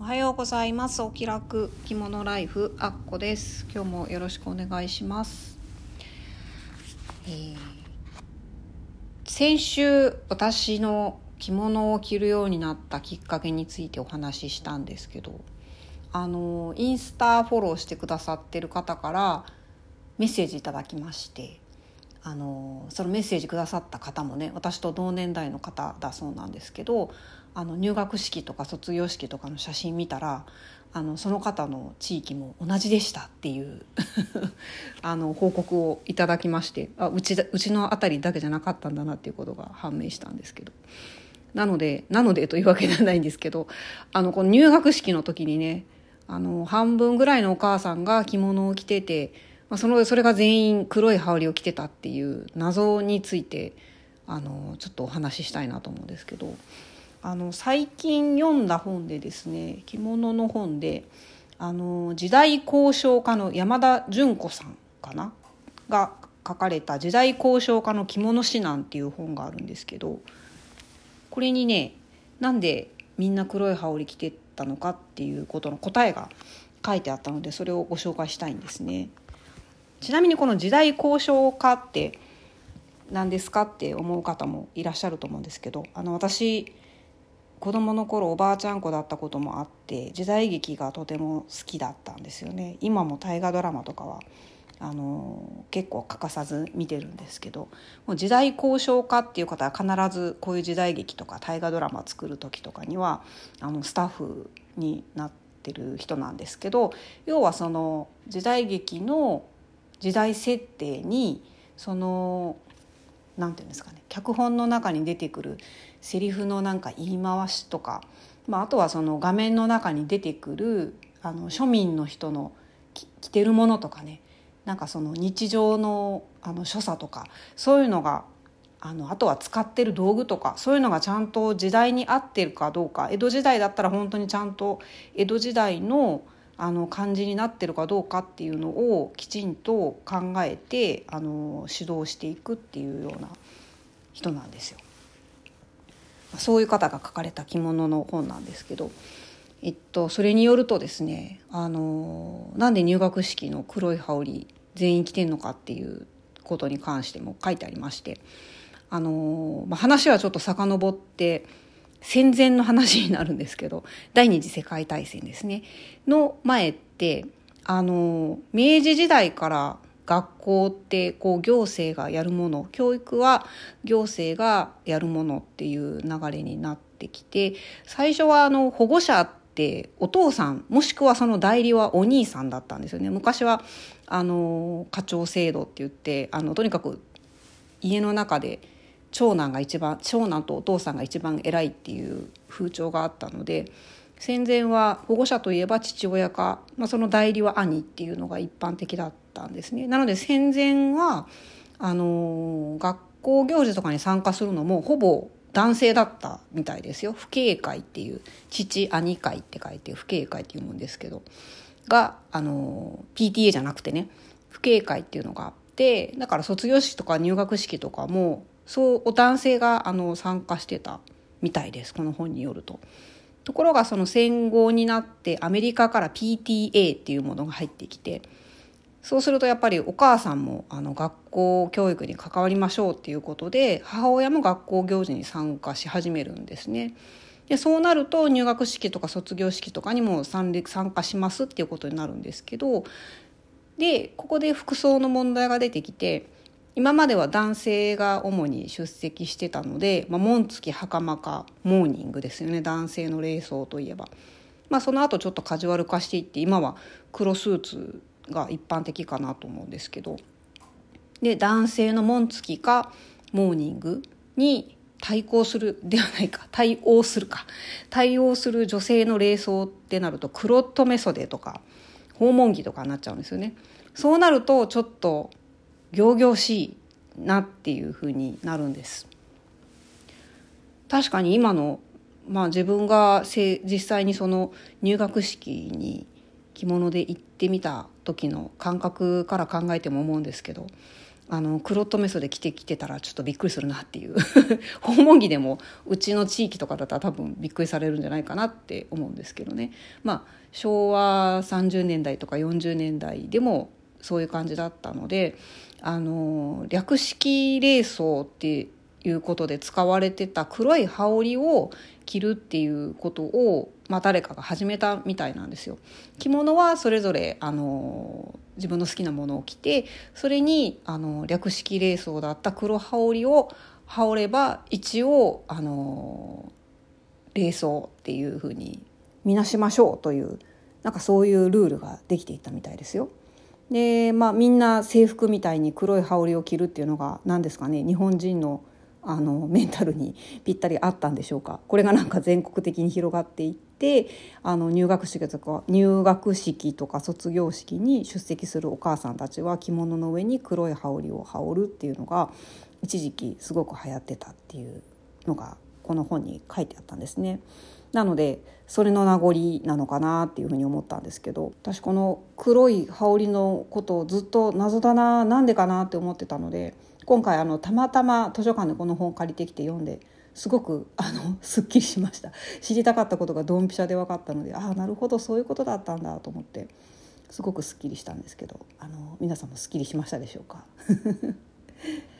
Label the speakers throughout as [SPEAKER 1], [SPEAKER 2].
[SPEAKER 1] おはようございます。お気楽着物ライフあっこです。今日もよろしくお願いします、えー先週私の着物を着るようになったきっかけについてお話ししたんですけどあのインスタフォローしてくださってる方からメッセージいただきましてあのそのメッセージくださった方もね私と同年代の方だそうなんですけどあの入学式とか卒業式とかの写真見たらあのその方の地域も同じでしたっていう あの報告をいただきましてあうちうちの辺りだけじゃなかったんだなっていうことが判明したんですけど。なのでなのでというわけではないんですけどあのこの入学式の時にねあの半分ぐらいのお母さんが着物を着てて、まあ、そのそれが全員黒い羽織を着てたっていう謎についてあのちょっとお話ししたいなと思うんですけど。あの最近読んだ本でですね着物の本であの時代交渉家の山田純子さんかな？が書かれた「時代交渉家の着物指南」っていう本があるんですけどこれにねなんでみんな黒い羽織着てたのかっていうことの答えが書いてあったのでそれをご紹介したいんですね。ちなみにこの時代交渉家って何ですかって思う方もいらっしゃると思うんですけどあの私子供の頃おばあちゃん子だったこともあって時代劇がとても好きだったんですよね。今も大河ドラマとかはあの結構欠かさず見てるんですけどもう時代交渉家っていう方は必ずこういう時代劇とか大河ドラマ作る時とかにはあのスタッフになってる人なんですけど要はその時代劇の時代設定にそのなんていうんですかね脚本の中に出てくるセリフのなんか言い回しとか、まあ、あとはその画面の中に出てくるあの庶民の人の着てるものとかねなんかその日常のあの所作とかそういうのがあのあとは使ってる道具とかそういうのがちゃんと時代に合ってるかどうか江戸時代だったら本当にちゃんと江戸時代のあの感じになってるかどうかっていうのをきちんと考えてあの指導していくっていうような人なんですよ。そういう方が書かれた着物の本なんですけど、えっと、それによるとですねあのなんで入学式の黒い羽織全員着てんのかっていうことに関しても書いてありましてあの、まあ、話はちょっと遡って戦前の話になるんですけど 第二次世界大戦ですね。の前ってあの明治時代から学校ってこう行政がやるもの教育は行政がやるものっていう流れになってきて最初はあの保護者ってお父さんもしくはその代理はお兄さんだったんですよね。昔はあの家長制度って言ってあのとにかく家の中で長男が一番長男とお父さんが一番偉いっていう風潮があったので戦前は保護者といえば父親か、まあ、その代理は兄っていうのが一般的だったんですね。なので戦前はあの学校行事とかに参加するのもほぼ男性だったみたいですよ。父兄会っていう父兄会って書いて父兄会っていうもんですけどがあの PTA じゃなくてね父兄会っていうのがあってだから卒業式とか入学式とかもそう男性があの参加してたみたいですこの本によると。ところがその戦後になってアメリカから PTA っていうものが入ってきてそうするとやっぱりお母さんもあの学校教育に関わりましょうっていうことで母親も学校行事に参加し始めるんですね。でそうなると入学式とか卒業式とかにも参加しますっていうことになるんですけどでここで服装の問題が出てきて今までは男性が主に出席してたので、まあ、紋付き袴かモーニングですよね。男性の礼装といえば、まあ、その後ちょっとカジュアル化していって今は黒スーツが一般的かなと思うんですけど。で男性の紋付きかモーニングに対抗するではないか対応するか。対応する女性の礼装ってなると黒留め袖とか訪問着とかになっちゃうんですよね。そうなるとちょっと仰々しいなっていうふうになるんです。確かに今の、まあ、自分が実際にその入学式に着物で行ってみた時の感覚から考えても思うんですけどあのクロットメソで着てきてたらちょっとびっくりするなっていう 訪問着でもうちの地域とかだったら多分びっくりされるんじゃないかなって思うんですけどねまあ昭和30年代とか40年代でもそういう感じだったのであの略式礼装っていうことで使われてた黒い羽織を着るっていうことを、まあ、誰かが始めたみたいなんですよ。着物はそれぞれあの自分の好きなものを着てそれにあの略式礼装だった黒羽織を羽織れば一応あの礼装っていうふうに見なしましょうというなんかそういうルールができていったみたいですよ。でまあみんな制服みたいに黒い羽織を着るっていうのが何ですかね日本人のあのメンタルにぴったりあったんでしょうかこれがなんか全国的に広がっていってあの入学式とか入学式とか卒業式に出席するお母さんたちは着物の上に黒い羽織を羽織るっていうのが一時期すごく流行ってたっていうのがこの本に書いてあったんですね。なのでそれの名残なのかなっていうふうに思ったんですけど私この黒い羽織のことをずっと謎だななんでかなって思ってたので今回あのたまたま図書館でこの本借りてきて読んですごくあのすっきりしました。知りたかったことがドンピシャで分かったのでああなるほどそういうことだったんだと思ってすごくすっきりしたんですけどあの皆さんもすっきりしましたでしょうか？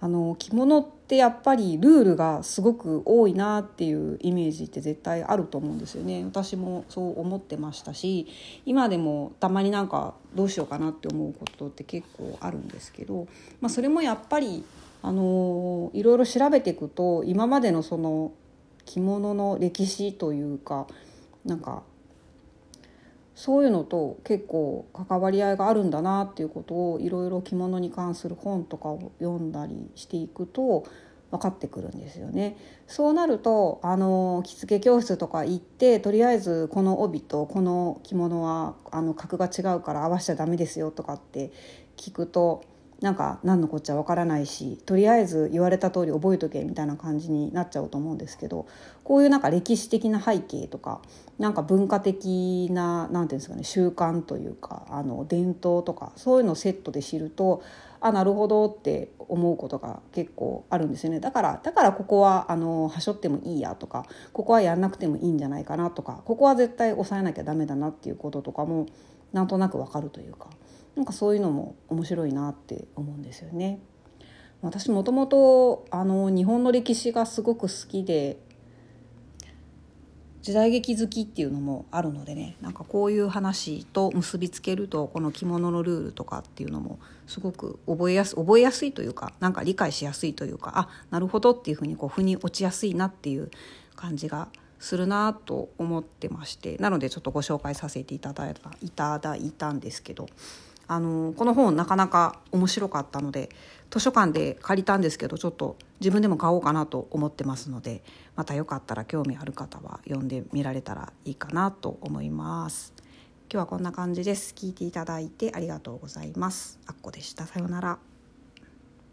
[SPEAKER 1] あの着物ってやっぱりルールがすごく多いなっていうイメージって絶対あると思うんですよね。私もそう思ってましたし今でもたまになんかどうしようかなって思うことって結構あるんですけど、まあ、それもやっぱりあのいろいろ調べていくと今までのその着物の歴史というかなんかそういうのと結構関わり合いがあるんだなっていうことをいろいろ着物に関する本とかを読んだりしていくと分かってくるんですよね。そうなるとあの着付け教室とか行ってとりあえずこの帯とこの着物はあの格が違うから合わせちゃダメですよとかって聞くとなんか何のこっちゃわからないしとりあえず言われた通り覚えとけみたいな感じになっちゃうと思うんですけどこういうなんか歴史的な背景とかなんか文化的な何て言うんですかね習慣というかあの伝統とかそういうのをセットで知るとあなるほどって思うことが結構あるんですよねだからだからここはあのはしょってもいいやとかここはやんなくてもいいんじゃないかなとかここは絶対抑えなきゃダメだなっていうこととかもなんとなくわかるというか。なんかそういうのも面白いなって思うんですよね。私もともとあの日本の歴史がすごく好きで時代劇好きっていうのもあるのでねなんかこういう話と結びつけるとこの着物のルールとかっていうのもすごく覚えやす覚えやすいというかなんか理解しやすいというかあなるほどっていうふうにこう腑に落ちやすいなっていう感じがするなと思ってましてなのでちょっとご紹介させていただいたいただいたんですけどあのこの本なかなか面白かったので図書館で借りたんですけどちょっと自分でも買おうかなと思ってますのでまたよかったら興味ある方は読んでみられたらいいかなと思います。今日はこんな感じです。聞いていただいてありがとうございます。あっこでした。さようなら。